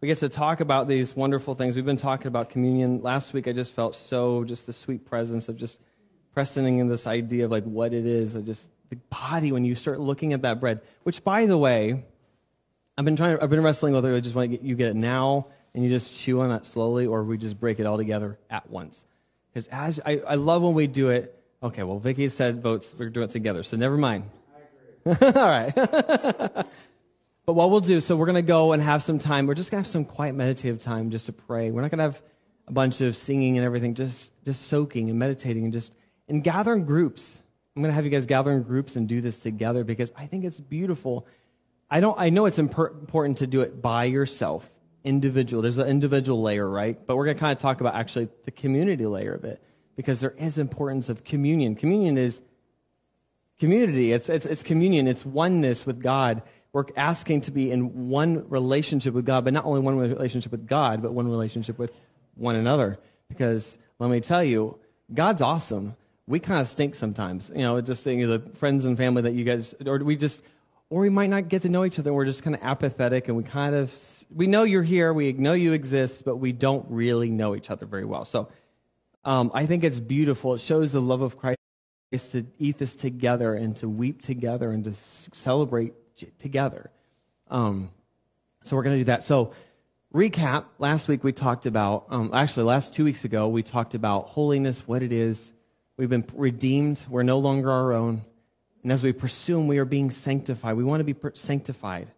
we get to talk about these wonderful things. We've been talking about communion. Last week, I just felt so just the sweet presence of just pressing in this idea of like what it is, of just the body when you start looking at that bread. Which, by the way, I've been trying. I've been wrestling with it. I just want to get you get it now, and you just chew on it slowly, or we just break it all together at once. Because as I, I love when we do it. Okay, well, Vicky said votes. We're doing it together, so never mind. all right. But what we'll do, so we're going to go and have some time. We're just going to have some quiet meditative time just to pray. We're not going to have a bunch of singing and everything, just, just soaking and meditating and just, and gathering groups. I'm going to have you guys gather in groups and do this together because I think it's beautiful. I don't, I know it's important to do it by yourself, individual. There's an individual layer, right? But we're going to kind of talk about actually the community layer of it because there is importance of communion. Communion is community. It's, it's, it's communion. It's oneness with God we're asking to be in one relationship with God, but not only one relationship with God, but one relationship with one another. Because let me tell you, God's awesome. We kind of stink sometimes. You know, just the friends and family that you guys, or we just, or we might not get to know each other. We're just kind of apathetic and we kind of, we know you're here, we know you exist, but we don't really know each other very well. So um, I think it's beautiful. It shows the love of Christ is to eat this together and to weep together and to celebrate together. Um, so we're going to do that. So, recap last week we talked about, um, actually, last two weeks ago, we talked about holiness, what it is. We've been redeemed, we're no longer our own. And as we pursue we are being sanctified. We want to be sanctified.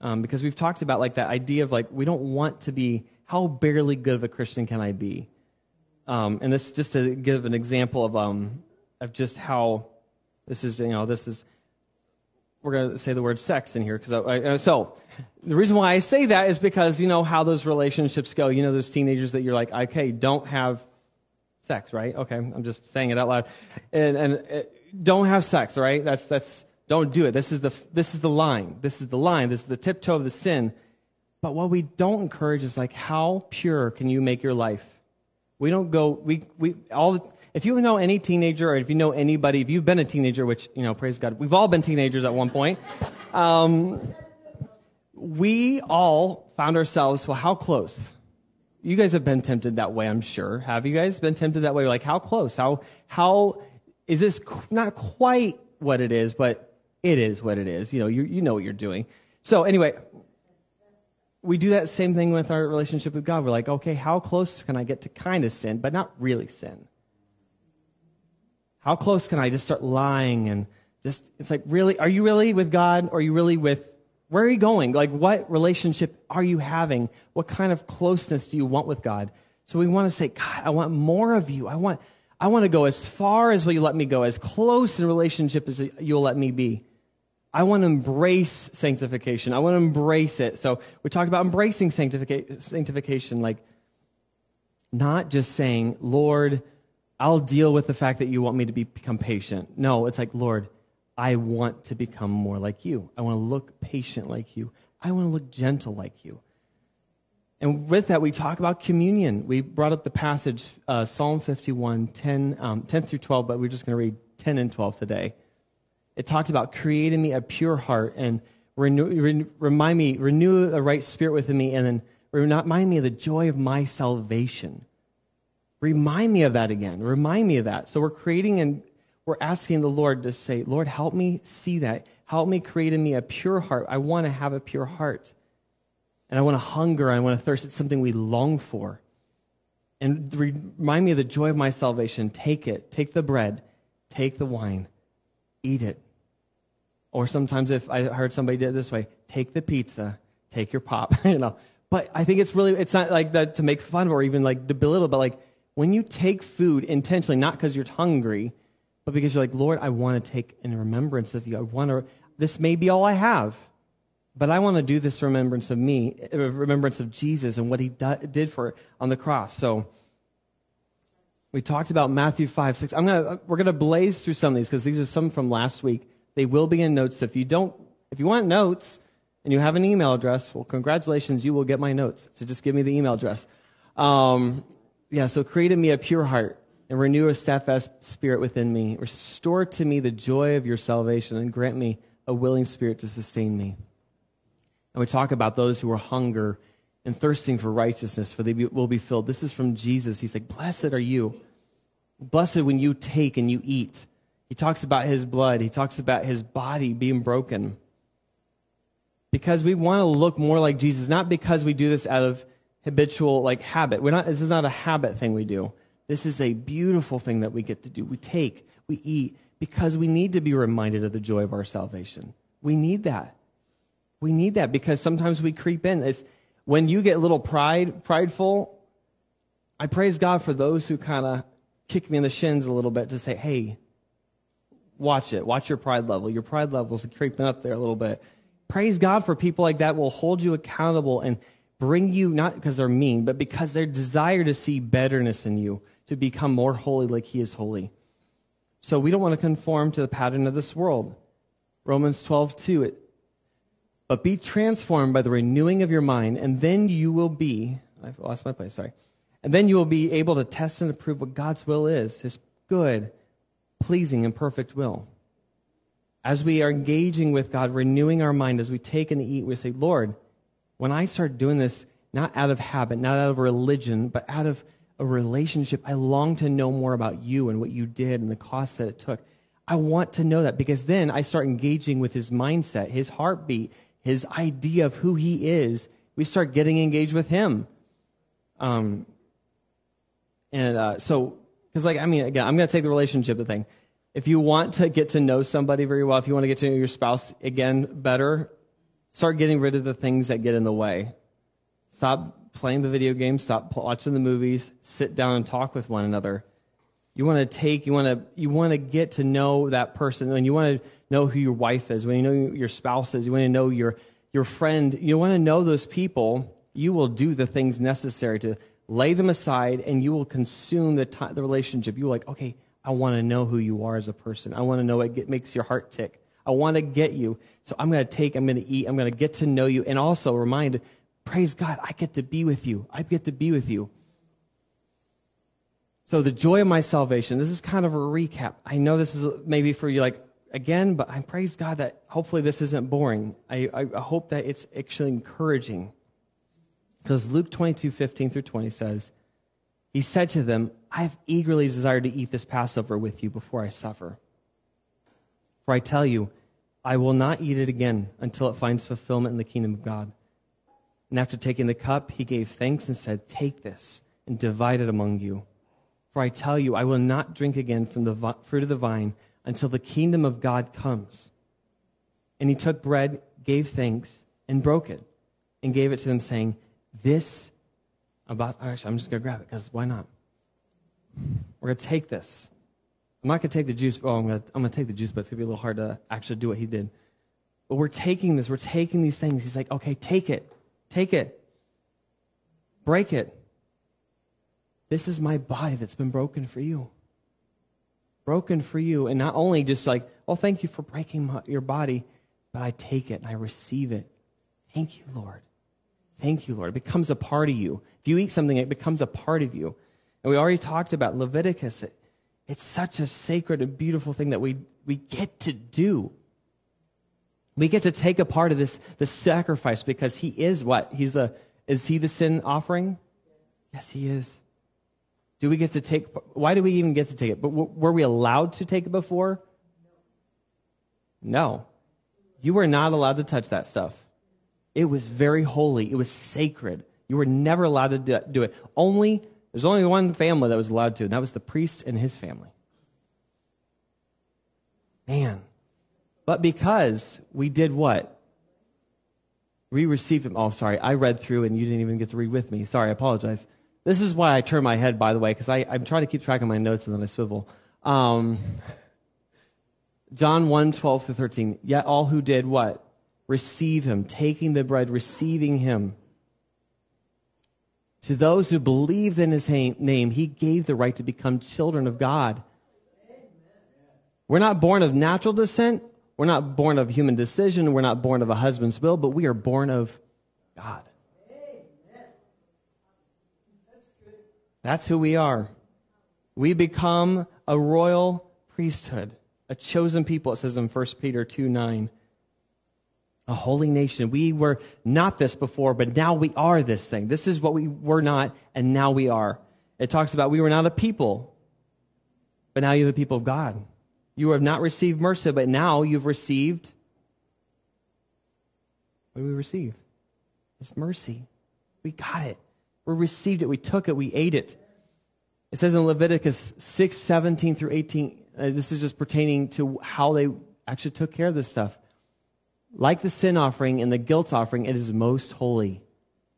Um, because we've talked about like that idea of like, we don't want to be, how barely good of a Christian can I be? Um, and this, just to give an example of, um, of just how this is, you know, this is we're going to say the word sex in here because uh, so the reason why I say that is because you know how those relationships go. You know, those teenagers that you're like, okay, don't have sex, right? Okay, I'm just saying it out loud, and and uh, don't have sex, right? That's that's don't do it. This is the this is the line. This is the line. This is the tiptoe of the sin. But what we don't encourage is like, how pure can you make your life? We don't go. We we all. The, if you know any teenager or if you know anybody, if you've been a teenager, which, you know, praise God, we've all been teenagers at one point, um, we all found ourselves, well, how close? You guys have been tempted that way, I'm sure. Have you guys been tempted that way? Like, how close? How, how, is this not quite what it is, but it is what it is. You know, you, you know what you're doing. So anyway, we do that same thing with our relationship with God. We're like, okay, how close can I get to kind of sin, but not really sin? How close can I just start lying and just, it's like, really, are you really with God? Or are you really with, where are you going? Like, what relationship are you having? What kind of closeness do you want with God? So we want to say, God, I want more of you. I want, I want to go as far as will you let me go, as close in relationship as you'll let me be. I want to embrace sanctification. I want to embrace it. So we talked about embracing sanctification, sanctification like not just saying, Lord, I'll deal with the fact that you want me to be, become patient. No, it's like, Lord, I want to become more like you. I want to look patient like you. I want to look gentle like you. And with that, we talk about communion. We brought up the passage, uh, Psalm 51, 10, um, 10 through 12, but we're just going to read 10 and 12 today. It talked about creating me a pure heart and renew, re, remind me, renew a right spirit within me, and then remind me of the joy of my salvation. Remind me of that again. Remind me of that. So we're creating and we're asking the Lord to say, Lord, help me see that. Help me create in me a pure heart. I want to have a pure heart. And I want to hunger. I want to thirst. It's something we long for. And remind me of the joy of my salvation. Take it. Take the bread. Take the wine. Eat it. Or sometimes if I heard somebody did it this way, take the pizza. Take your pop. you know. But I think it's really, it's not like that to make fun of or even like to belittle, but like when you take food intentionally, not because you're hungry, but because you're like, Lord, I want to take in remembrance of you. I want to, this may be all I have, but I want to do this remembrance of me, remembrance of Jesus and what he did for on the cross. So we talked about Matthew 5, 6. I'm gonna, we're going to blaze through some of these because these are some from last week. They will be in notes. So if you don't, if you want notes and you have an email address, well, congratulations, you will get my notes. So just give me the email address. Um, yeah, so create in me a pure heart and renew a steadfast spirit within me. Restore to me the joy of your salvation and grant me a willing spirit to sustain me. And we talk about those who are hunger and thirsting for righteousness, for they will be filled. This is from Jesus. He's like, Blessed are you. Blessed when you take and you eat. He talks about his blood, he talks about his body being broken. Because we want to look more like Jesus, not because we do this out of habitual like habit. We're not, this is not a habit thing we do. This is a beautiful thing that we get to do. We take, we eat, because we need to be reminded of the joy of our salvation. We need that. We need that because sometimes we creep in. It's, when you get a little pride, prideful, I praise God for those who kind of kick me in the shins a little bit to say, hey, watch it. Watch your pride level. Your pride level's creeping up there a little bit. Praise God for people like that will hold you accountable and bring you, not because they're mean, but because their desire to see betterness in you, to become more holy like He is holy. So we don't want to conform to the pattern of this world. Romans 12, 2. It, but be transformed by the renewing of your mind, and then you will be, I've lost my place, sorry. And then you will be able to test and approve what God's will is, his good, pleasing, and perfect will. As we are engaging with God, renewing our mind, as we take and eat, we say, Lord, when I start doing this, not out of habit, not out of religion, but out of a relationship, I long to know more about you and what you did and the cost that it took. I want to know that because then I start engaging with his mindset, his heartbeat, his idea of who he is. We start getting engaged with him. Um, and uh, so, because, like, I mean, again, I'm going to take the relationship the thing. If you want to get to know somebody very well, if you want to get to know your spouse again better, start getting rid of the things that get in the way. Stop playing the video games, stop watching the movies, sit down and talk with one another. You want to take, you want to, you want to get to know that person, and you want to know who your wife is, when you know your spouse is, you want to know your, your friend, you want to know those people, you will do the things necessary to lay them aside and you will consume the, time, the relationship. You're like, okay, I want to know who you are as a person. I want to know what get, makes your heart tick. I want to get you. So I'm going to take, I'm going to eat, I'm going to get to know you, and also remind Praise God, I get to be with you. I get to be with you. So, the joy of my salvation, this is kind of a recap. I know this is maybe for you like, again, but I praise God that hopefully this isn't boring. I, I hope that it's actually encouraging. Because Luke 22, 15 through 20 says, He said to them, I have eagerly desired to eat this Passover with you before I suffer. For I tell you, I will not eat it again until it finds fulfillment in the kingdom of God. And after taking the cup, he gave thanks and said, Take this and divide it among you. For I tell you, I will not drink again from the fruit of the vine until the kingdom of God comes. And he took bread, gave thanks, and broke it, and gave it to them, saying, This about, actually, I'm just going to grab it because why not? We're going to take this. I'm not going to take the juice. Oh, I'm going to, take the juice, but it's going to be a little hard to actually do what he did. But we're taking this. We're taking these things. He's like, okay, take it. Take it. Break it. This is my body that's been broken for you. Broken for you. And not only just like, oh, thank you for breaking my, your body, but I take it and I receive it. Thank you, Lord. Thank you, Lord. It becomes a part of you. If you eat something, it becomes a part of you. And we already talked about Leviticus. It, it's such a sacred and beautiful thing that we, we get to do. We get to take a part of this, this sacrifice because he is what? He's the, is he the sin offering? Yes, he is. Do we get to take, why do we even get to take it? But were we allowed to take it before? No. You were not allowed to touch that stuff. It was very holy. It was sacred. You were never allowed to do it. Only, there's only one family that was allowed to, and that was the priest and his family. Man, but because we did what? We received him. Oh, sorry. I read through and you didn't even get to read with me. Sorry, I apologize. This is why I turn my head, by the way, because I'm trying to keep track of my notes and then I swivel. Um, John 1 12 through 13. Yet all who did what? Receive him, taking the bread, receiving him. To those who believed in his name, he gave the right to become children of God. We're not born of natural descent, we're not born of human decision. We're not born of a husband's will, but we are born of God. That's who we are. We become a royal priesthood, a chosen people, it says in 1 Peter 2 9. A holy nation. We were not this before, but now we are this thing. This is what we were not, and now we are. It talks about we were not a people, but now you're the people of God. You have not received mercy, but now you've received. What do we receive? It's mercy. We got it. We received it. We took it. We ate it. It says in Leviticus 6, 17 through 18, uh, this is just pertaining to how they actually took care of this stuff. Like the sin offering and the guilt offering, it is most holy.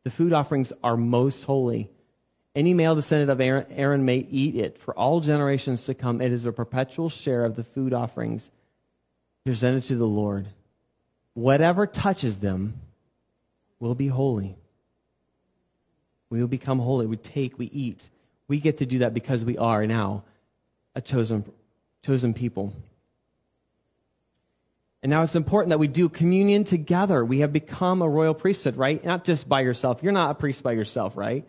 The food offerings are most holy. Any male descendant of Aaron, Aaron, may eat it for all generations to come. It is a perpetual share of the food offerings presented to the Lord. Whatever touches them will be holy. We will become holy. We take, we eat. We get to do that because we are now a chosen, chosen people. And now it's important that we do communion together. We have become a royal priesthood, right? Not just by yourself. You're not a priest by yourself, right?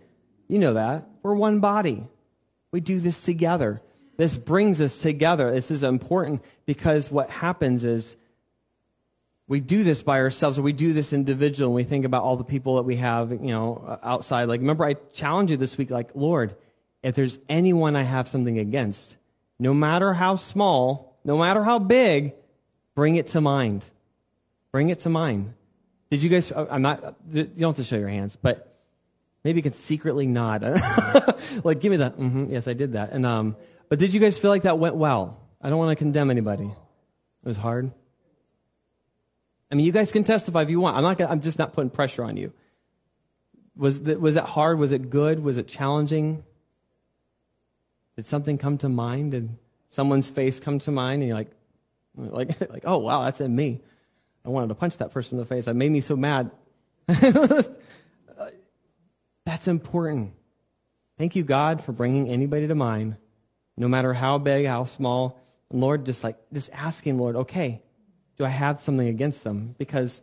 You know that. We're one body. We do this together. This brings us together. This is important because what happens is we do this by ourselves or we do this individual and we think about all the people that we have, you know, outside. Like, remember, I challenged you this week, like, Lord, if there's anyone I have something against, no matter how small, no matter how big, bring it to mind. Bring it to mind. Did you guys, I'm not, you don't have to show your hands, but maybe you can secretly nod. like, give me that. Mm-hmm, yes, I did that. And, um, but did you guys feel like that went well? I don't want to condemn anybody. It was hard. I mean, you guys can testify if you want. I'm not. Gonna, I'm just not putting pressure on you. Was that, was it hard? Was it good? Was it challenging? Did something come to mind? Did someone's face come to mind? And you're like, like, like, oh wow, that's in me. I wanted to punch that person in the face. That made me so mad. that's important. Thank you, God, for bringing anybody to mind, no matter how big, how small. And Lord, just like, just asking, Lord, okay, do I have something against them? Because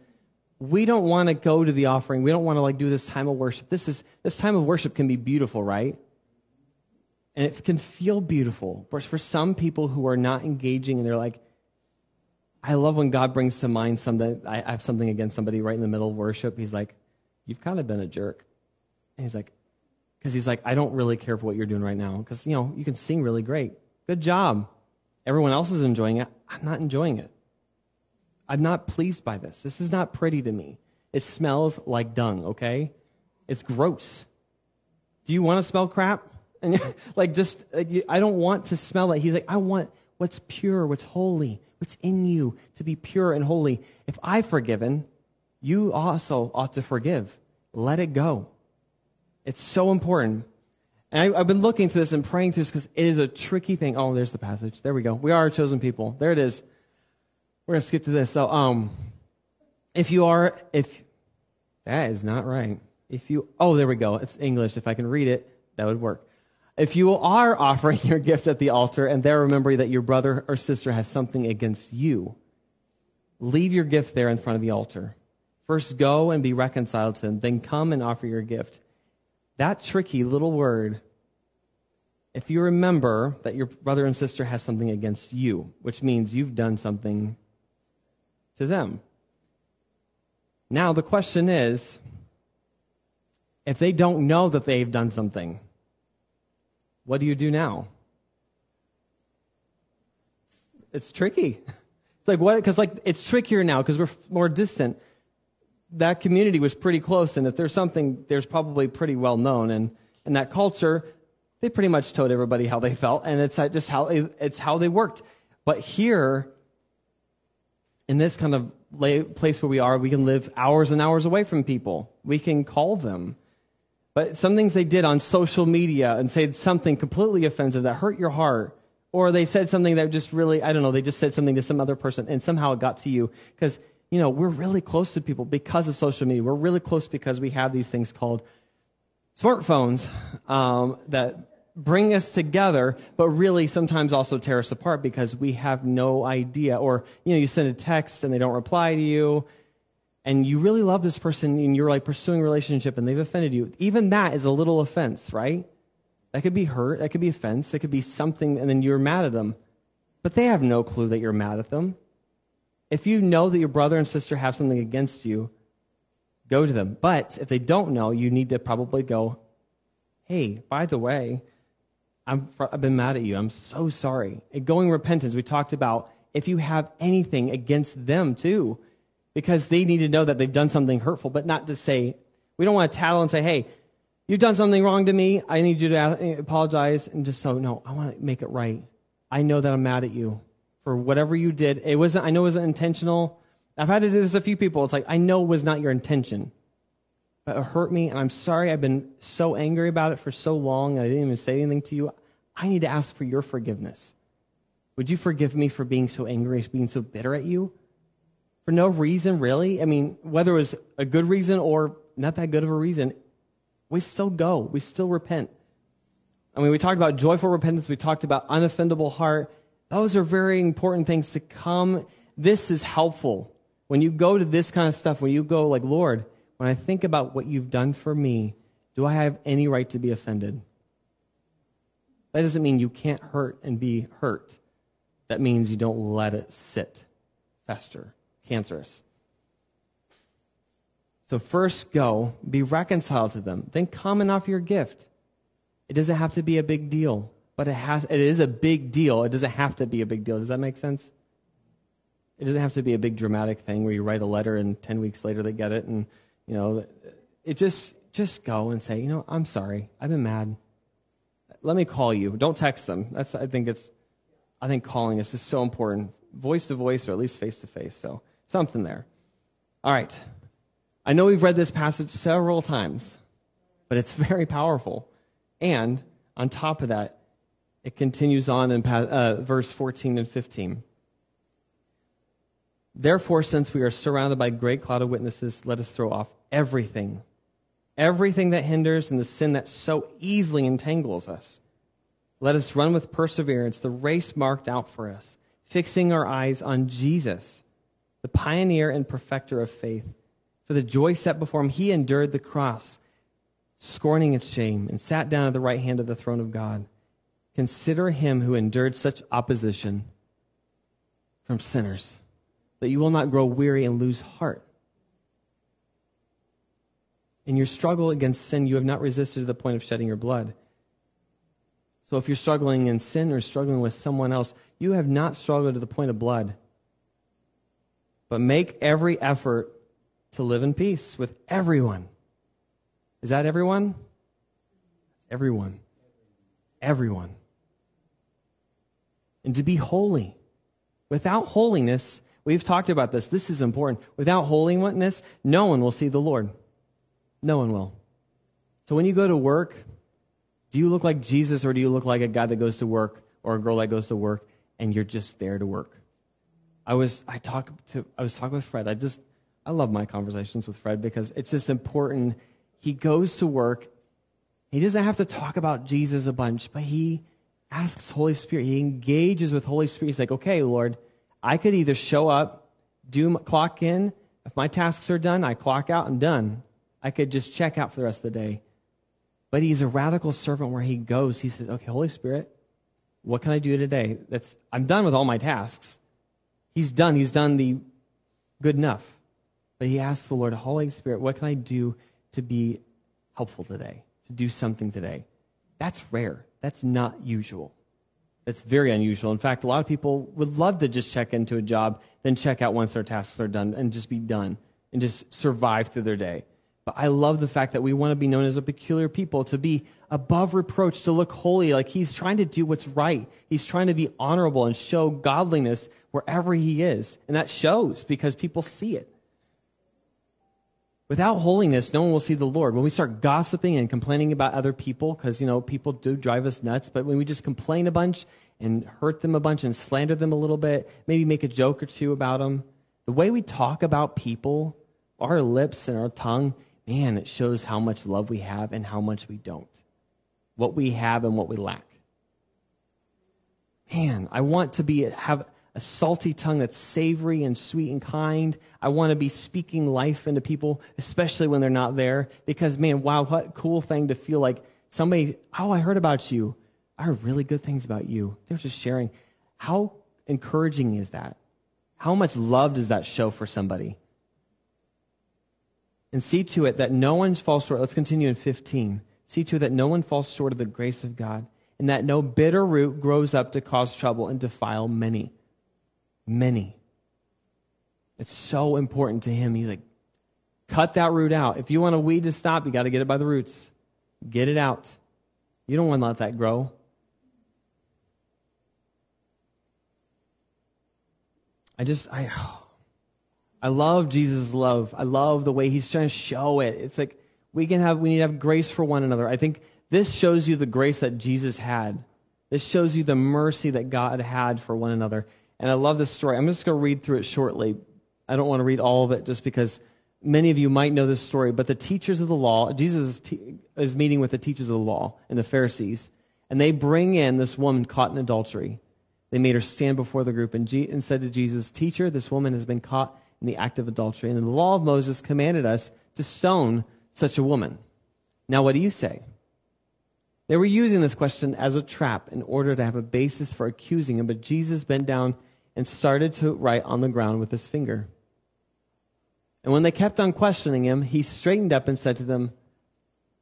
we don't want to go to the offering. We don't want to like do this time of worship. This is this time of worship can be beautiful, right? And it can feel beautiful. For some people who are not engaging and they're like, I love when God brings to mind something. I have something against somebody right in the middle of worship. He's like, You've kind of been a jerk. And he's like, Because he's like, I don't really care for what you're doing right now. Because, you know, you can sing really great. Good job. Everyone else is enjoying it. I'm not enjoying it. I'm not pleased by this. This is not pretty to me. It smells like dung, okay? It's gross. Do you want to smell crap? And like, just, I don't want to smell it. He's like, I want what's pure, what's holy, what's in you to be pure and holy. If I've forgiven, you also ought to forgive. Let it go. It's so important. And I, have been looking through this and praying through this because it is a tricky thing. Oh, there's the passage. There we go. We are a chosen people. There it is. We're to skip to this. So, um, if you are, if that is not right. If you, oh, there we go. It's English. If I can read it, that would work. If you are offering your gift at the altar and there remembering that your brother or sister has something against you, leave your gift there in front of the altar. First go and be reconciled to them, then come and offer your gift. That tricky little word, if you remember that your brother and sister has something against you, which means you've done something to them. Now, the question is if they don't know that they've done something, what do you do now? It's tricky. It's like what? Because like it's trickier now because we're more distant. That community was pretty close, and if there's something, there's probably pretty well known, and in that culture, they pretty much told everybody how they felt, and it's uh, just how it's how they worked. But here, in this kind of place where we are, we can live hours and hours away from people. We can call them. But some things they did on social media and said something completely offensive that hurt your heart, or they said something that just really, I don't know, they just said something to some other person and somehow it got to you. Because, you know, we're really close to people because of social media. We're really close because we have these things called smartphones um, that bring us together, but really sometimes also tear us apart because we have no idea. Or, you know, you send a text and they don't reply to you and you really love this person and you're like pursuing a relationship and they've offended you, even that is a little offense, right? That could be hurt, that could be offense, that could be something, and then you're mad at them. But they have no clue that you're mad at them. If you know that your brother and sister have something against you, go to them. But if they don't know, you need to probably go, hey, by the way, i have been mad at you. I'm so sorry. And going repentance, we talked about if you have anything against them too, because they need to know that they've done something hurtful, but not to say, we don't want to tattle and say, hey, you've done something wrong to me. I need you to apologize. And just so, no, I want to make it right. I know that I'm mad at you for whatever you did. It wasn't, I know it wasn't intentional. I've had to do this a few people. It's like, I know it was not your intention, but it hurt me. And I'm sorry. I've been so angry about it for so long. I didn't even say anything to you. I need to ask for your forgiveness. Would you forgive me for being so angry, being so bitter at you? For no reason, really? I mean, whether it was a good reason or not that good of a reason, we still go. We still repent. I mean, we talked about joyful repentance. We talked about unoffendable heart. Those are very important things to come. This is helpful. When you go to this kind of stuff, when you go like, Lord, when I think about what you've done for me, do I have any right to be offended? That doesn't mean you can't hurt and be hurt. That means you don't let it sit, fester, cancerous. So first go, be reconciled to them, then come and offer your gift. It doesn't have to be a big deal, but it has it is a big deal. It doesn't have to be a big deal. Does that make sense? It doesn't have to be a big dramatic thing where you write a letter and 10 weeks later they get it and you know it just just go and say, "You know, I'm sorry. I've been mad. Let me call you. Don't text them." That's I think it's I think calling is just so important. Voice to voice or at least face to face. So, something there. All right. I know we've read this passage several times, but it's very powerful. And on top of that, it continues on in uh, verse 14 and 15. Therefore, since we are surrounded by a great cloud of witnesses, let us throw off everything, everything that hinders and the sin that so easily entangles us. Let us run with perseverance the race marked out for us, fixing our eyes on Jesus, the pioneer and perfecter of faith for the joy set before him, he endured the cross, scorning its shame, and sat down at the right hand of the throne of God. Consider him who endured such opposition from sinners, that you will not grow weary and lose heart. In your struggle against sin, you have not resisted to the point of shedding your blood. So if you're struggling in sin or struggling with someone else, you have not struggled to the point of blood. But make every effort to live in peace with everyone. Is that everyone? Everyone. Everyone. And to be holy. Without holiness, we've talked about this. This is important. Without holiness, no one will see the Lord. No one will. So when you go to work, do you look like Jesus or do you look like a guy that goes to work or a girl that goes to work and you're just there to work? I was I talk to I was talking with Fred. I just I love my conversations with Fred because it's just important. He goes to work. He doesn't have to talk about Jesus a bunch, but he asks Holy Spirit. He engages with Holy Spirit. He's like, okay, Lord, I could either show up, do clock in. If my tasks are done, I clock out and done. I could just check out for the rest of the day. But he's a radical servant where he goes. He says, okay, Holy Spirit, what can I do today? That's, I'm done with all my tasks. He's done. He's done the good enough. But he asked the Lord, Holy Spirit, what can I do to be helpful today, to do something today? That's rare. That's not usual. That's very unusual. In fact, a lot of people would love to just check into a job, then check out once their tasks are done and just be done and just survive through their day. But I love the fact that we want to be known as a peculiar people, to be above reproach, to look holy. Like he's trying to do what's right. He's trying to be honorable and show godliness wherever he is. And that shows because people see it. Without holiness, no one will see the Lord. When we start gossiping and complaining about other people, because, you know, people do drive us nuts, but when we just complain a bunch and hurt them a bunch and slander them a little bit, maybe make a joke or two about them, the way we talk about people, our lips and our tongue, man, it shows how much love we have and how much we don't. What we have and what we lack. Man, I want to be have a salty tongue that's savory and sweet and kind. I want to be speaking life into people, especially when they're not there. Because, man, wow, what cool thing to feel like somebody, oh, I heard about you. I heard really good things about you. They're just sharing. How encouraging is that? How much love does that show for somebody? And see to it that no one falls short. Let's continue in 15. See to it that no one falls short of the grace of God, and that no bitter root grows up to cause trouble and defile many. Many. It's so important to him. He's like, cut that root out. If you want a weed to stop, you got to get it by the roots. Get it out. You don't want to let that grow. I just, I, oh. I love Jesus' love. I love the way he's trying to show it. It's like we can have, we need to have grace for one another. I think this shows you the grace that Jesus had. This shows you the mercy that God had for one another. And I love this story. I'm just going to read through it shortly. I don't want to read all of it just because many of you might know this story. But the teachers of the law, Jesus is, te- is meeting with the teachers of the law and the Pharisees, and they bring in this woman caught in adultery. They made her stand before the group and, G- and said to Jesus, Teacher, this woman has been caught in the act of adultery. And the law of Moses commanded us to stone such a woman. Now, what do you say? They were using this question as a trap in order to have a basis for accusing him, but Jesus bent down and started to write on the ground with his finger. And when they kept on questioning him, he straightened up and said to them,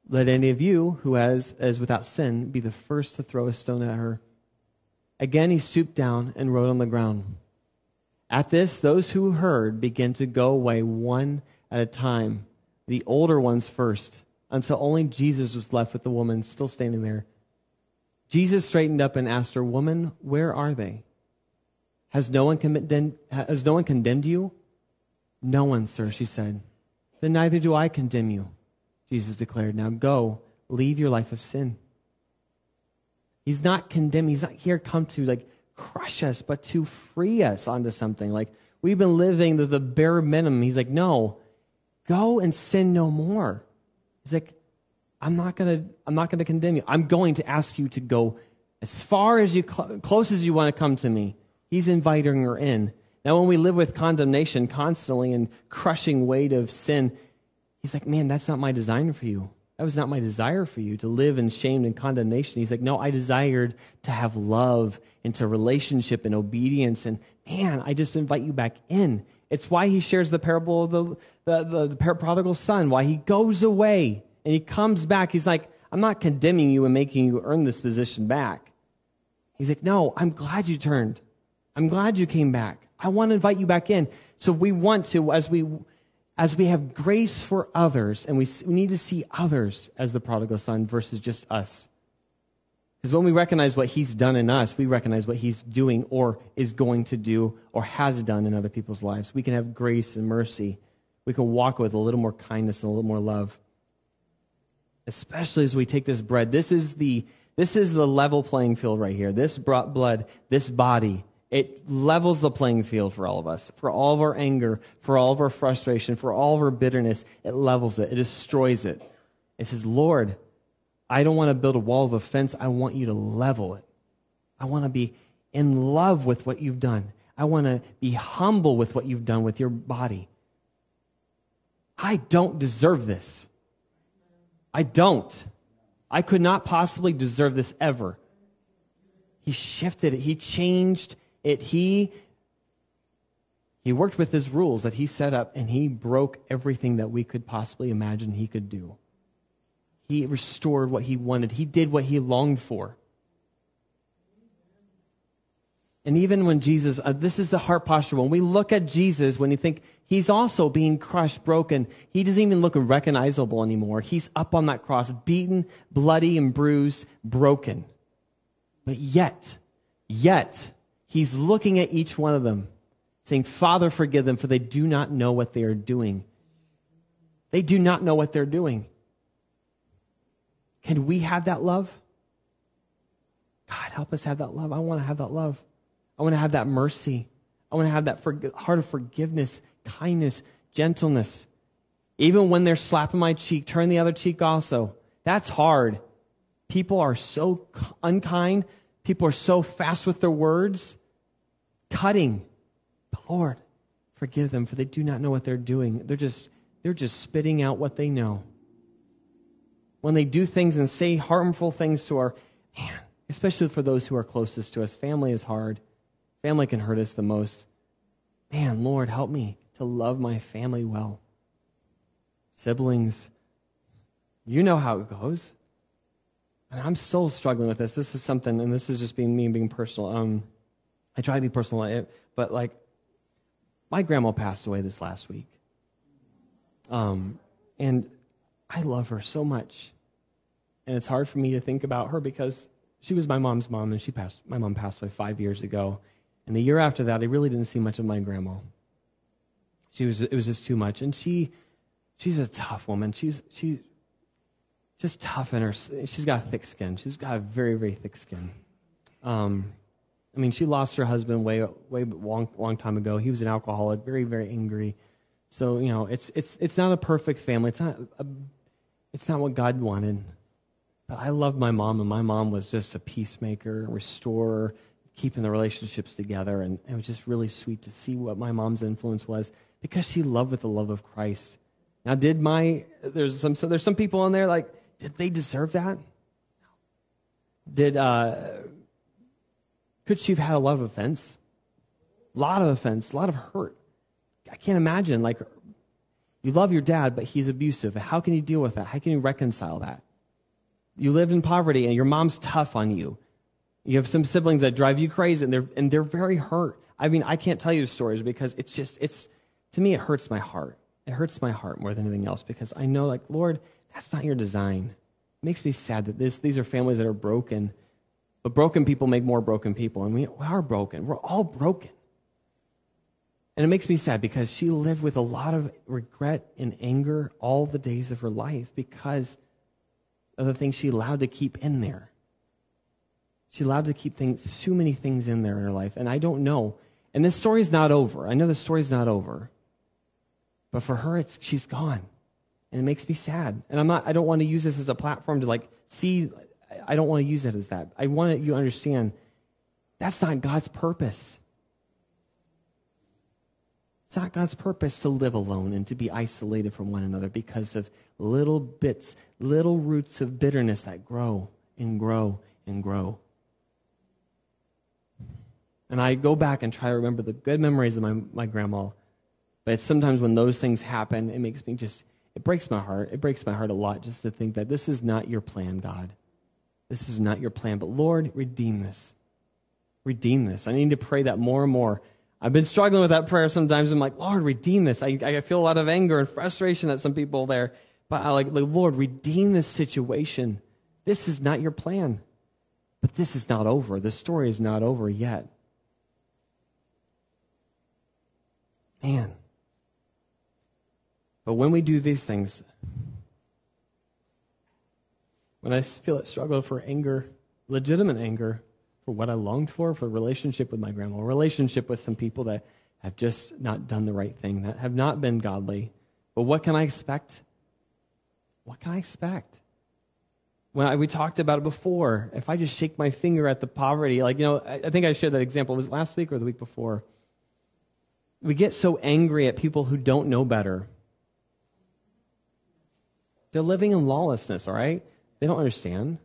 Let any of you who has, is without sin be the first to throw a stone at her. Again, he stooped down and wrote on the ground. At this, those who heard began to go away one at a time, the older ones first, until only Jesus was left with the woman still standing there. Jesus straightened up and asked her, Woman, where are they? Has no one condemned, has no one condemned you? No one, sir, she said. Then neither do I condemn you, Jesus declared. Now go, leave your life of sin. He's not condemning. He's not here come to like crush us, but to free us onto something. Like we've been living the, the bare minimum. He's like, no, go and sin no more. He's like, I'm not gonna, I'm not gonna condemn you. I'm going to ask you to go as far as you, cl- close as you want to come to me. He's inviting her in. Now, when we live with condemnation constantly and crushing weight of sin, he's like, man, that's not my design for you. That was not my desire for you to live in shame and condemnation. He's like, No, I desired to have love into relationship and obedience. And man, I just invite you back in. It's why he shares the parable of the, the, the, the prodigal son, why he goes away and he comes back. He's like, I'm not condemning you and making you earn this position back. He's like, No, I'm glad you turned. I'm glad you came back. I want to invite you back in. So we want to, as we as we have grace for others, and we, we need to see others as the prodigal son versus just us. Because when we recognize what he's done in us, we recognize what he's doing or is going to do or has done in other people's lives. We can have grace and mercy. We can walk with a little more kindness and a little more love. Especially as we take this bread. This is the, this is the level playing field right here. This brought blood, this body it levels the playing field for all of us, for all of our anger, for all of our frustration, for all of our bitterness. It levels it, it destroys it. It says, Lord, I don't want to build a wall of offense. I want you to level it. I want to be in love with what you've done. I want to be humble with what you've done with your body. I don't deserve this. I don't. I could not possibly deserve this ever. He shifted it. He changed it he he worked with his rules that he set up and he broke everything that we could possibly imagine he could do. He restored what he wanted. He did what he longed for. And even when Jesus, uh, this is the heart posture. When we look at Jesus, when you think he's also being crushed, broken, he doesn't even look recognizable anymore. He's up on that cross, beaten, bloody, and bruised, broken. But yet, yet, He's looking at each one of them, saying, Father, forgive them, for they do not know what they are doing. They do not know what they're doing. Can we have that love? God, help us have that love. I want to have that love. I want to have that mercy. I want to have that for- heart of forgiveness, kindness, gentleness. Even when they're slapping my cheek, turn the other cheek also. That's hard. People are so unkind. People are so fast with their words cutting. But Lord, forgive them, for they do not know what they're doing. They're just, they're just spitting out what they know. When they do things and say harmful things to our, man, especially for those who are closest to us, family is hard. Family can hurt us the most. man, Lord, help me to love my family well. Siblings, you know how it goes. And I'm still struggling with this. This is something, and this is just being me being personal. Um, I try to be personal, but like, my grandma passed away this last week. Um, and I love her so much. And it's hard for me to think about her because she was my mom's mom, and she passed. My mom passed away five years ago, and the year after that, I really didn't see much of my grandma. She was. It was just too much, and she, she's a tough woman. She's she's just tough in her. She's got thick skin. She's got a very very thick skin. Um, I mean, she lost her husband way way long long time ago. He was an alcoholic, very very angry. So you know, it's it's it's not a perfect family. It's not a, it's not what God wanted. But I love my mom, and my mom was just a peacemaker, restorer, keeping the relationships together, and it was just really sweet to see what my mom's influence was because she loved with the love of Christ. Now, did my there's some so there's some people in there like did they deserve that? Did uh, could she have had a lot of offense? A lot of offense, a lot of hurt. I can't imagine like you love your dad, but he's abusive. How can you deal with that? How can you reconcile that? You lived in poverty and your mom's tough on you. You have some siblings that drive you crazy and they're, and they're very hurt. I mean, I can't tell you the stories because it's just, it's, to me, it hurts my heart. It hurts my heart more than anything else because I know, like, Lord, that's not your design. It makes me sad that this, these are families that are broken, but broken people make more broken people, and we, are broken. We're all broken. And it makes me sad because she lived with a lot of regret and anger all the days of her life because of the things she allowed to keep in there. She allowed to keep things, too many things in there in her life. And I don't know. And this story is not over. I know the story is not over. But for her, it's, she's gone. And it makes me sad. And I'm not, I don't want to use this as a platform to like see, I don't want to use it as that. I want you to understand that's not God's purpose. It's not God's purpose to live alone and to be isolated from one another because of little bits, little roots of bitterness that grow and grow and grow. And I go back and try to remember the good memories of my, my grandma. But sometimes when those things happen, it makes me just, it breaks my heart. It breaks my heart a lot just to think that this is not your plan, God. This is not your plan. But Lord, redeem this. Redeem this. I need to pray that more and more. I've been struggling with that prayer sometimes. I'm like, Lord, redeem this. I, I feel a lot of anger and frustration at some people there. But I like, Lord, redeem this situation. This is not your plan. But this is not over. The story is not over yet. Man. But when we do these things, when I feel that struggle for anger, legitimate anger, for what I longed for, for relationship with my grandma, relationship with some people that have just not done the right thing, that have not been godly. But what can I expect? What can I expect? When I, we talked about it before, if I just shake my finger at the poverty, like, you know, I, I think I shared that example. Was last week or the week before? We get so angry at people who don't know better. They're living in lawlessness, all right? They don't understand.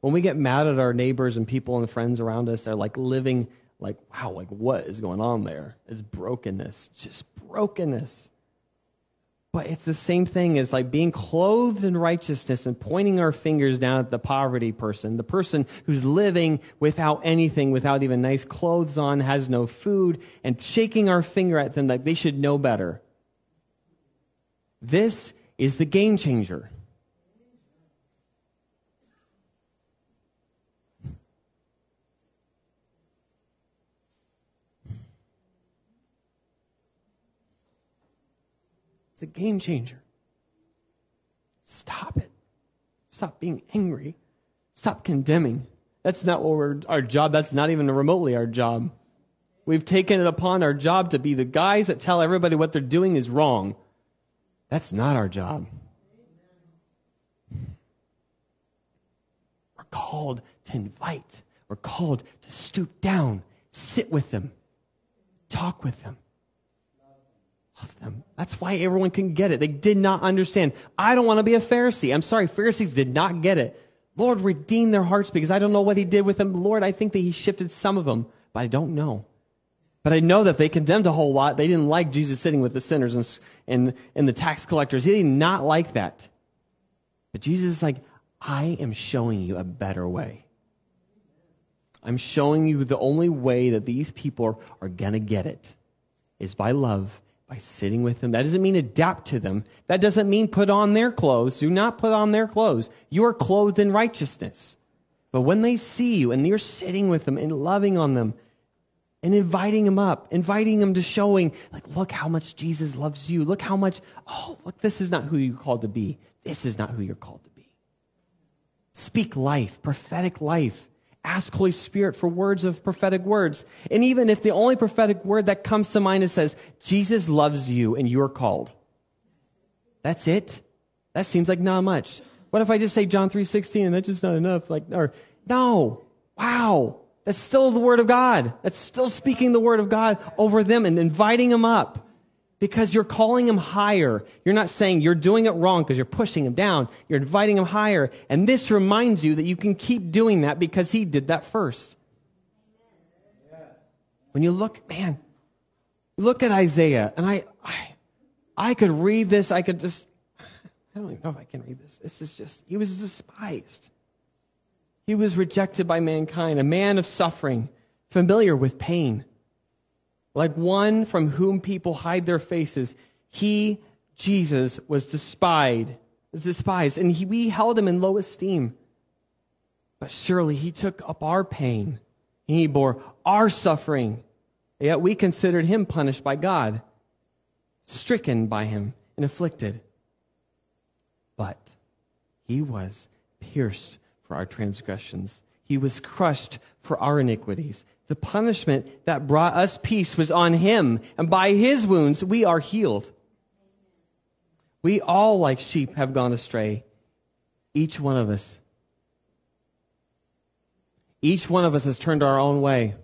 When we get mad at our neighbors and people and friends around us, they're like living like, wow, like what is going on there? It's brokenness, just brokenness. But it's the same thing as like being clothed in righteousness and pointing our fingers down at the poverty person, the person who's living without anything, without even nice clothes on, has no food, and shaking our finger at them like they should know better. This is the game changer. It's a game changer. Stop it. Stop being angry. Stop condemning. That's not what we're, our job. That's not even remotely our job. We've taken it upon our job to be the guys that tell everybody what they're doing is wrong. That's not our job. We're called to invite. We're called to stoop down, sit with them, talk with them love them. That's why everyone can get it. They did not understand. I don't want to be a Pharisee. I'm sorry, Pharisees did not get it. Lord, redeem their hearts because I don't know what he did with them. Lord, I think that he shifted some of them, but I don't know. But I know that they condemned a whole lot. They didn't like Jesus sitting with the sinners and, and, and the tax collectors. He did not like that. But Jesus is like, I am showing you a better way. I'm showing you the only way that these people are, are going to get it is by love, by sitting with them. That doesn't mean adapt to them. That doesn't mean put on their clothes. Do not put on their clothes. You are clothed in righteousness. But when they see you and you're sitting with them and loving on them and inviting them up, inviting them to showing, like, look how much Jesus loves you. Look how much, oh, look, this is not who you're called to be. This is not who you're called to be. Speak life, prophetic life. Ask Holy Spirit for words of prophetic words. And even if the only prophetic word that comes to mind is says, Jesus loves you and you're called. That's it. That seems like not much. What if I just say John 3.16 and that's just not enough? Like, or, no. Wow. That's still the word of God. That's still speaking the word of God over them and inviting them up because you're calling him higher. You're not saying you're doing it wrong because you're pushing him down. You're inviting him higher. And this reminds you that you can keep doing that because he did that first. When you look, man, look at Isaiah, and I, I, I could read this. I could just, I don't even know if I can read this. This is just, he was despised. He was rejected by mankind, a man of suffering, familiar with pain. Like one from whom people hide their faces, he, Jesus, was despised, despised, and he, we held him in low esteem. But surely he took up our pain, and he bore our suffering. Yet we considered him punished by God, stricken by him, and afflicted but he was pierced for our transgressions. He was crushed for our iniquities. The punishment that brought us peace was on him, and by his wounds we are healed. We all, like sheep, have gone astray. Each one of us. Each one of us has turned our own way.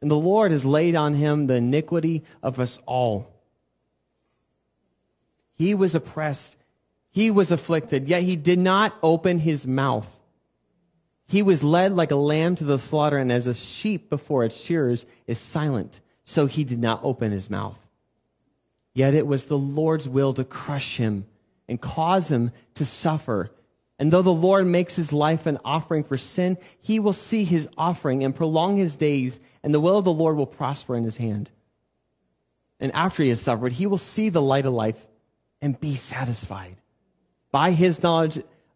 And the Lord has laid on him the iniquity of us all. He was oppressed he was afflicted, yet he did not open his mouth. He was led like a lamb to the slaughter, and as a sheep before its shearers is silent, so he did not open his mouth. Yet it was the Lord's will to crush him and cause him to suffer. And though the Lord makes his life an offering for sin, he will see his offering and prolong his days, and the will of the Lord will prosper in his hand. And after he has suffered, he will see the light of life and be satisfied. By his knowledge,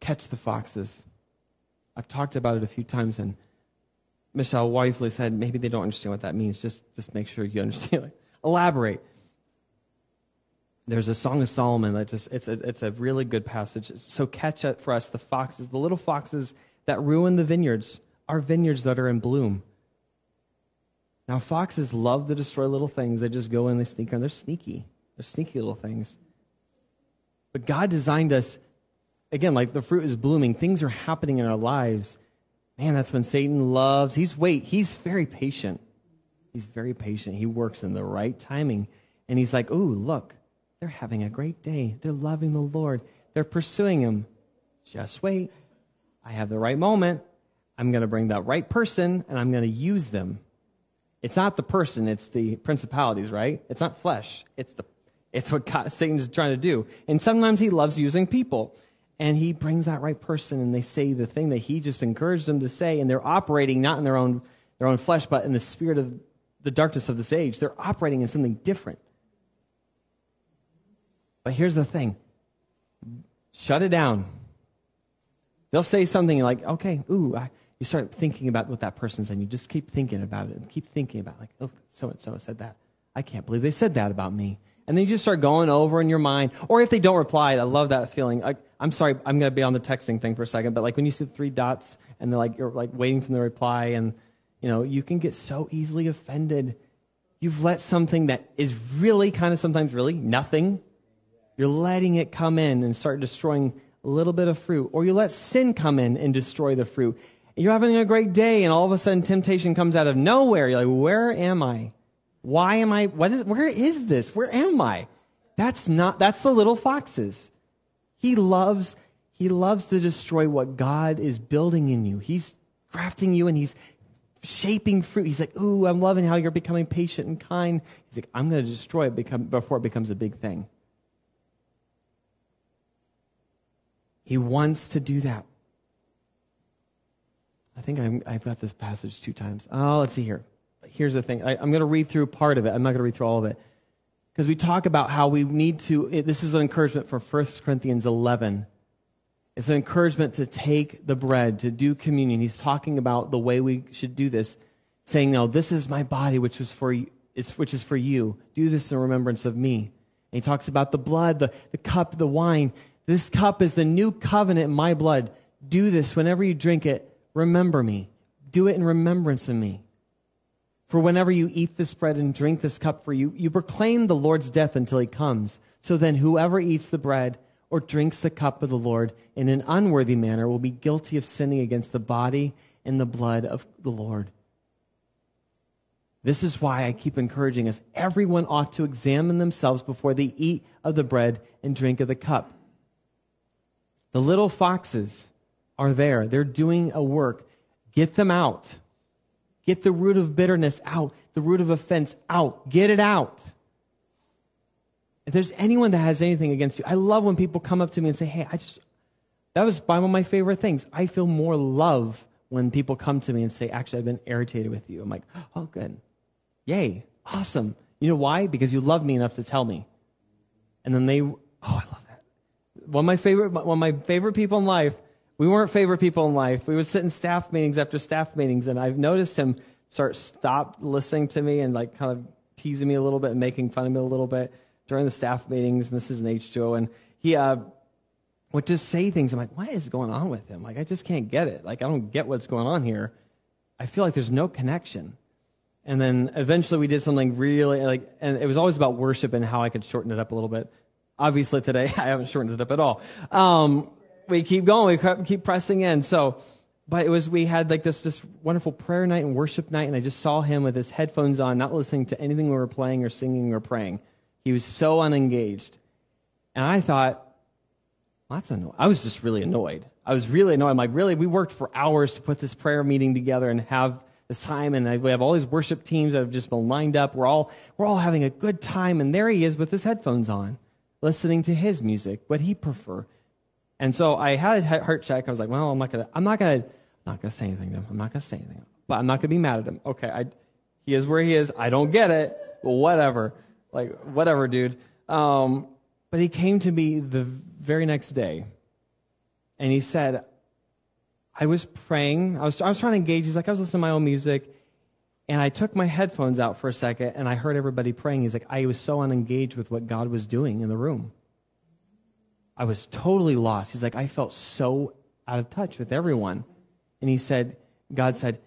catch the foxes. I've talked about it a few times, and Michelle wisely said maybe they don't understand what that means. Just, just make sure you understand. Like, elaborate. There's a Song of Solomon that just it's a, it's a really good passage. So catch it for us the foxes, the little foxes that ruin the vineyards, our vineyards that are in bloom. Now, foxes love to destroy little things. They just go in, they sneak around. They're sneaky. They're sneaky little things. But God designed us again, like the fruit is blooming, things are happening in our lives. Man, that's when Satan loves. He's wait, he's very patient. He's very patient. He works in the right timing. And he's like, ooh, look, they're having a great day. They're loving the Lord. They're pursuing him. Just wait. I have the right moment. I'm going to bring that right person and I'm going to use them. It's not the person, it's the principalities, right? It's not flesh. It's the it's what God, Satan's trying to do. And sometimes he loves using people and he brings that right person and they say the thing that he just encouraged them to say. And they're operating not in their own their own flesh but in the spirit of the darkness of this age. They're operating in something different. But here's the thing. Shut it down. They'll say something like okay ooh I, you start thinking about what that person said and you just keep thinking about it and keep thinking about it. like oh so and so said that. I can't believe they said that about me. And then you just start going over in your mind. Or if they don't reply i love that feeling. Like I'm sorry, I'm going to be on the texting thing for a second, but like when you see the three dots and they're like, you're like waiting for the reply and, you know, you can get so easily offended. You've let something that is really kind of sometimes really nothing, you're letting it come in and start destroying a little bit of fruit. Or you let sin come in and destroy the fruit. You're having a great day and all of a sudden temptation comes out of nowhere. You're like, where am I? Why am I, what is, where is this? Where am I? That's not, that's the little foxes. He loves, he loves to destroy what God is building in you. He's grafting you and he's shaping fruit. He's like, Ooh, I'm loving how you're becoming patient and kind. He's like, I'm going to destroy it become, before it becomes a big thing. He wants to do that. I think i have got this passage two times. Oh, let's see here. Here's the thing. I, I'm going to read through part of it. I'm not going to read through all of it. Because we talk about how we need to, this is an encouragement for 1 Corinthians 11. It's an encouragement to take the bread, to do communion. He's talking about the way we should do this, saying, No, this is my body, which is for, which is for you. Do this in remembrance of me. And he talks about the blood, the, the cup, the wine. This cup is the new covenant in my blood. Do this whenever you drink it. Remember me. Do it in remembrance of me. For whenever you eat this bread and drink this cup for you, you proclaim the Lord's death until he comes. So then, whoever eats the bread or drinks the cup of the Lord in an unworthy manner will be guilty of sinning against the body and the blood of the Lord. This is why I keep encouraging us. Everyone ought to examine themselves before they eat of the bread and drink of the cup. The little foxes are there. They're doing a work. Get them out. Get the root of bitterness out, the root of offense out. Get it out. If there's anyone that has anything against you, I love when people come up to me and say, Hey, I just, that was by one of my favorite things. I feel more love when people come to me and say, Actually, I've been irritated with you. I'm like, Oh, good. Yay. Awesome. You know why? Because you love me enough to tell me. And then they, oh, I love that. One of my favorite, one of my favorite people in life, we weren't favorite people in life. We would sit in staff meetings after staff meetings, and I've noticed him start stop listening to me and like kind of teasing me a little bit and making fun of me a little bit during the staff meetings, and this is an H. Joe, and he uh, would just say things. I'm like, what is going on with him? Like, I just can't get it. Like, I don't get what's going on here. I feel like there's no connection. And then eventually we did something really like, and it was always about worship and how I could shorten it up a little bit. Obviously today I haven't shortened it up at all. Um, we keep going, we keep pressing in. So, but it was we had like this this wonderful prayer night and worship night, and I just saw him with his headphones on, not listening to anything we were playing or singing or praying. He was so unengaged. And I thought, well, that's annoying. I was just really annoyed. I was really annoyed. I'm like, really? We worked for hours to put this prayer meeting together and have this time, and we have all these worship teams that have just been lined up. We're all, we're all having a good time, and there he is with his headphones on, listening to his music, what he prefer. And so I had a heart check. I was like, well, I'm not gonna, I'm not gonna, not gonna say anything to him. I'm not gonna say anything, but I'm not gonna be mad at him. Okay, I, he is where he is. I don't get it. Whatever like whatever, dude. Um, but he came to me the very next day, and he said, "I was praying. I was I was trying to engage. He's like, I was listening to my own music." And I took my headphones out for a second and I heard everybody praying. He's like, I was so unengaged with what God was doing in the room. I was totally lost. He's like, I felt so out of touch with everyone. And he said, God said,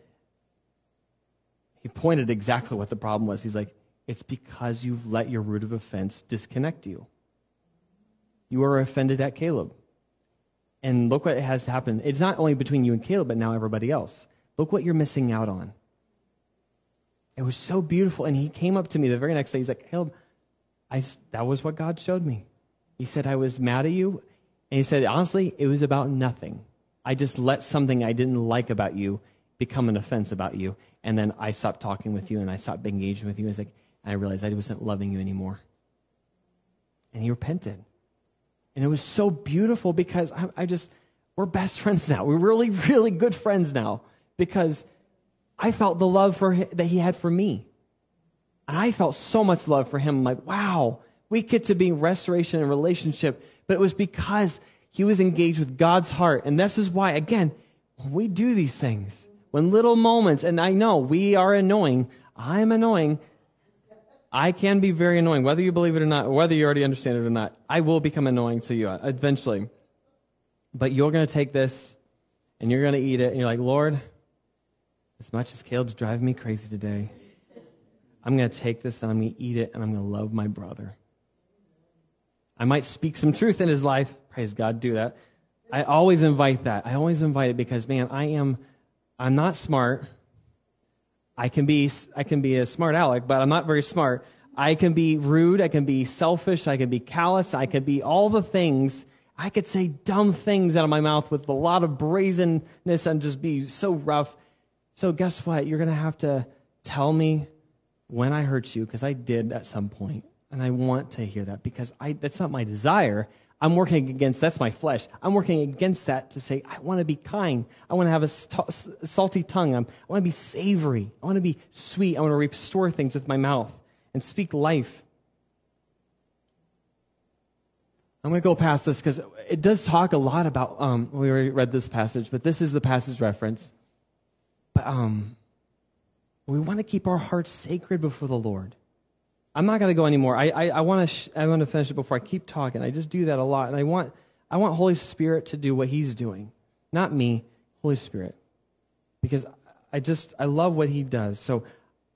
he pointed exactly what the problem was. He's like, it's because you've let your root of offense disconnect you. You are offended at Caleb. And look what has happened. It's not only between you and Caleb, but now everybody else. Look what you're missing out on. It was so beautiful. And he came up to me the very next day. He's like, Caleb, I, that was what God showed me. He said, I was mad at you. And he said, honestly, it was about nothing. I just let something I didn't like about you become an offense about you. And then I stopped talking with you and I stopped engaging with you. He's like, and I realized I wasn't loving you anymore. And he repented. And it was so beautiful because I, I just, we're best friends now. We're really, really good friends now because I felt the love for him, that he had for me. And I felt so much love for him. I'm like, wow, we get to be restoration and relationship. But it was because he was engaged with God's heart. And this is why, again, we do these things, when little moments, and I know we are annoying, I'm annoying, I can be very annoying, whether you believe it or not, whether you already understand it or not. I will become annoying to you eventually. But you're going to take this and you're going to eat it, and you're like, Lord, as much as Caleb's driving me crazy today, I'm going to take this and I'm going to eat it and I'm going to love my brother. I might speak some truth in his life. Praise God, do that. I always invite that. I always invite it because, man, I am, I'm not smart. I can be, I can be a smart aleck, but I'm not very smart. I can be rude. I can be selfish. I can be callous. I can be all the things. I could say dumb things out of my mouth with a lot of brazenness and just be so rough. So guess what? You're going to have to tell me when I hurt you because I did at some point. And I want to hear that because I, that's not my desire. I'm working against, that's my flesh. I'm working against that to say, I want to be kind. I want to have a st- salty tongue. I'm, I want to be savory. I want to be sweet. I want to restore things with my mouth and speak life. I'm going to go past this because it does talk a lot about, um, we already read this passage, but this is the passage reference. But um, we want to keep our hearts sacred before the Lord. I'm not going to go anymore. I, I, I want to sh- I want to finish it before I keep talking. I just do that a lot, and I want I want Holy Spirit to do what He's doing, not me, Holy Spirit, because I just I love what He does. So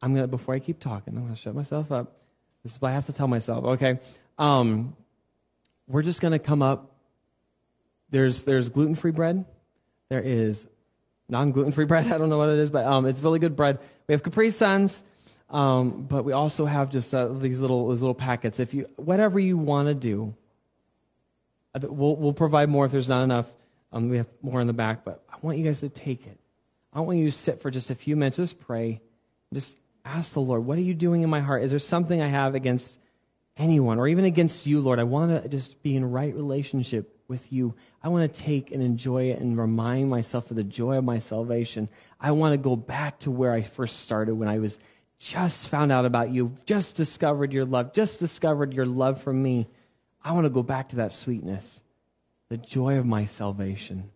I'm gonna before I keep talking, I'm gonna shut myself up. This is what I have to tell myself. Okay, um, we're just gonna come up. There's there's gluten free bread. There is non gluten free bread. I don't know what it is, but um, it's really good bread. We have Capri Suns. Um, but we also have just uh, these little these little packets. If you whatever you want to do, uh, we'll we'll provide more if there's not enough. Um, we have more in the back, but I want you guys to take it. I want you to sit for just a few minutes, just pray, just ask the Lord, what are you doing in my heart? Is there something I have against anyone or even against you, Lord? I want to just be in right relationship with you. I want to take and enjoy it and remind myself of the joy of my salvation. I want to go back to where I first started when I was just found out about you, just discovered your love, just discovered your love for me. I want to go back to that sweetness, the joy of my salvation.